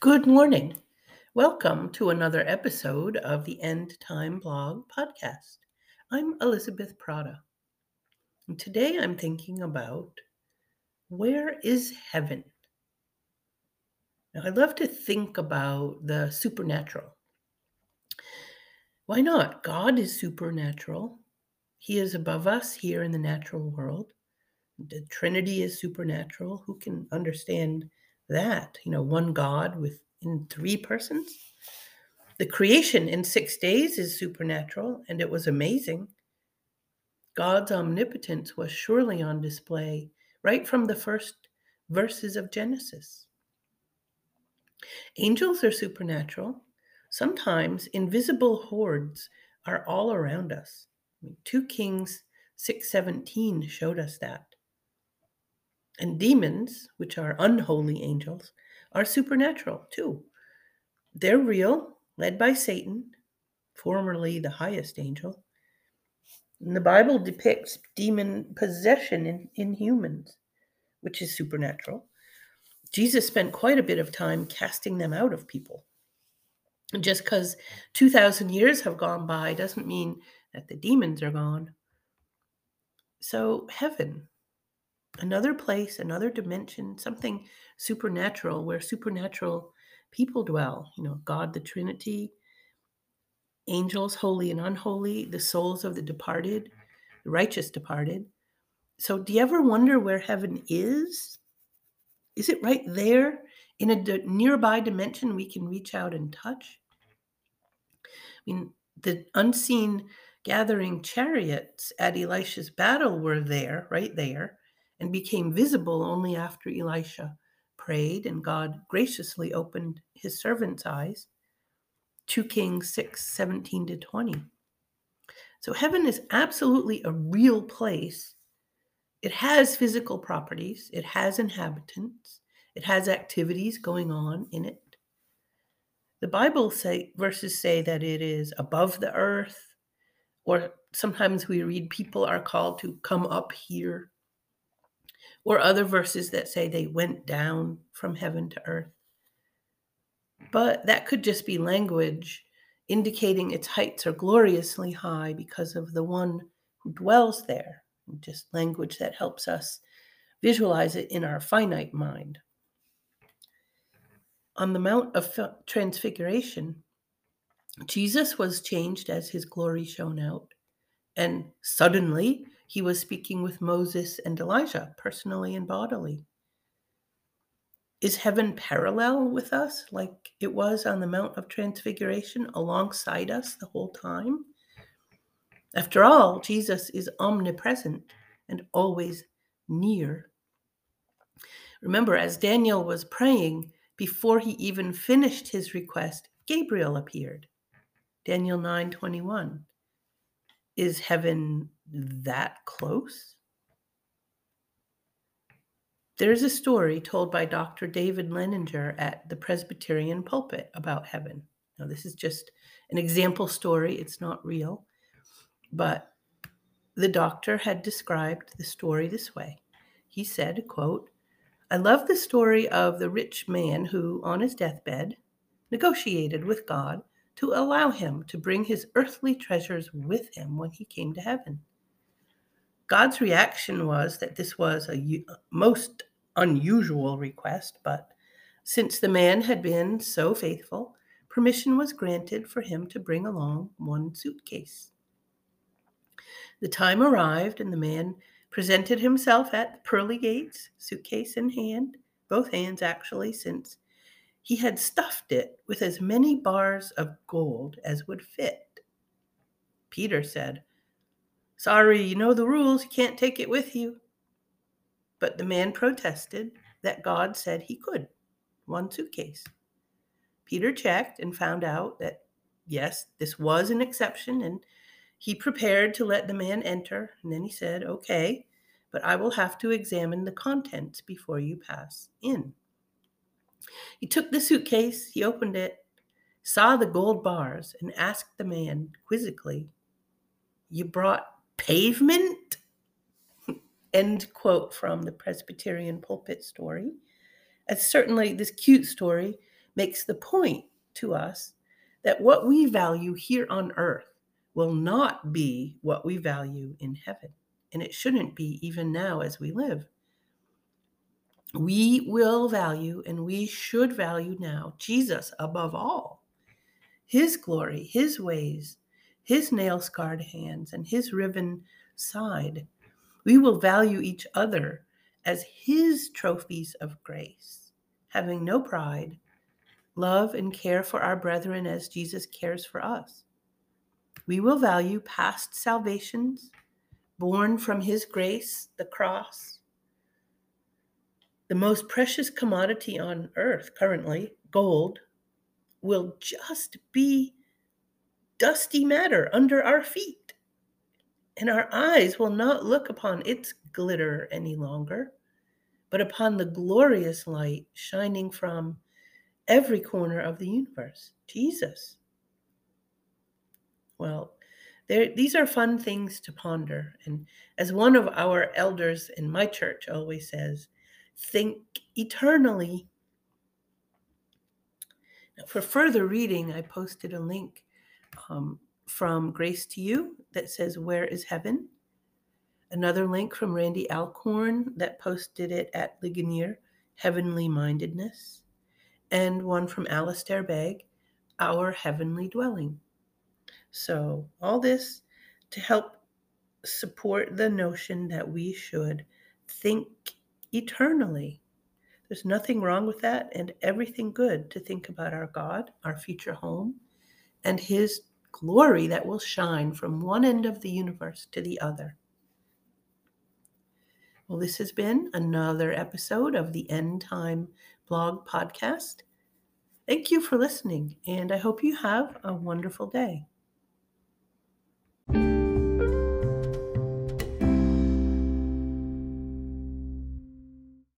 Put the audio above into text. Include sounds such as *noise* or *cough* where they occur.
Good morning. Welcome to another episode of the End Time Blog podcast. I'm Elizabeth Prata. And today I'm thinking about where is heaven? Now, I love to think about the supernatural. Why not? God is supernatural. He is above us here in the natural world. The Trinity is supernatural. Who can understand that, you know, one God within three persons. The creation in six days is supernatural, and it was amazing. God's omnipotence was surely on display right from the first verses of Genesis. Angels are supernatural. Sometimes invisible hordes are all around us. 2 Kings 6:17 showed us that. And demons, which are unholy angels, are supernatural too. They're real, led by Satan, formerly the highest angel. And the Bible depicts demon possession in, in humans, which is supernatural. Jesus spent quite a bit of time casting them out of people. Just because 2,000 years have gone by doesn't mean that the demons are gone. So, heaven, another place, another dimension, something supernatural where supernatural people dwell. You know, God, the Trinity, angels, holy and unholy, the souls of the departed, the righteous departed. So, do you ever wonder where heaven is? Is it right there in a d- nearby dimension we can reach out and touch? I mean, the unseen gathering chariots at Elisha's battle were there, right there and became visible only after Elisha prayed and God graciously opened his servant's eyes. 2 Kings 6 17 to 20. So heaven is absolutely a real place. It has physical properties, it has inhabitants, it has activities going on in it. The Bible say verses say that it is above the earth, or sometimes we read people are called to come up here or other verses that say they went down from heaven to earth. But that could just be language indicating its heights are gloriously high because of the one who dwells there. Just language that helps us visualize it in our finite mind. On the Mount of Transfiguration, Jesus was changed as his glory shone out, and suddenly he was speaking with Moses and Elijah, personally and bodily. Is heaven parallel with us, like it was on the Mount of Transfiguration, alongside us the whole time? After all, Jesus is omnipresent and always near. Remember, as Daniel was praying, before he even finished his request, Gabriel appeared. Daniel 9 21. Is heaven that close? There's a story told by Dr. David Leininger at the Presbyterian pulpit about heaven. Now, this is just an example story, it's not real, but the doctor had described the story this way. He said, quote, I love the story of the rich man who, on his deathbed, negotiated with God to allow him to bring his earthly treasures with him when he came to heaven. God's reaction was that this was a most unusual request, but since the man had been so faithful, permission was granted for him to bring along one suitcase. The time arrived, and the man presented himself at the pearly gates, suitcase in hand, both hands actually, since he had stuffed it with as many bars of gold as would fit. Peter said, Sorry, you know the rules. You can't take it with you. But the man protested that God said he could. One suitcase. Peter checked and found out that, yes, this was an exception, and he prepared to let the man enter. And then he said, Okay, but I will have to examine the contents before you pass in. He took the suitcase, he opened it, saw the gold bars, and asked the man quizzically, You brought pavement. *laughs* End quote from the Presbyterian pulpit story. It's certainly this cute story, makes the point to us that what we value here on earth will not be what we value in heaven. And it shouldn't be even now as we live. We will value and we should value now Jesus above all, his glory, his ways, his nail scarred hands, and his riven side. We will value each other as his trophies of grace, having no pride, love and care for our brethren as Jesus cares for us. We will value past salvations born from his grace, the cross. The most precious commodity on earth currently, gold, will just be dusty matter under our feet. And our eyes will not look upon its glitter any longer, but upon the glorious light shining from every corner of the universe Jesus. Well, there, these are fun things to ponder. And as one of our elders in my church always says, think eternally. Now, for further reading, I posted a link um, from Grace to You that says, Where is Heaven? Another link from Randy Alcorn that posted it at Ligonier, Heavenly Mindedness. And one from Alistair Begg, Our Heavenly Dwelling. So, all this to help support the notion that we should think eternally. There's nothing wrong with that, and everything good to think about our God, our future home, and His glory that will shine from one end of the universe to the other. Well, this has been another episode of the End Time Blog Podcast. Thank you for listening, and I hope you have a wonderful day.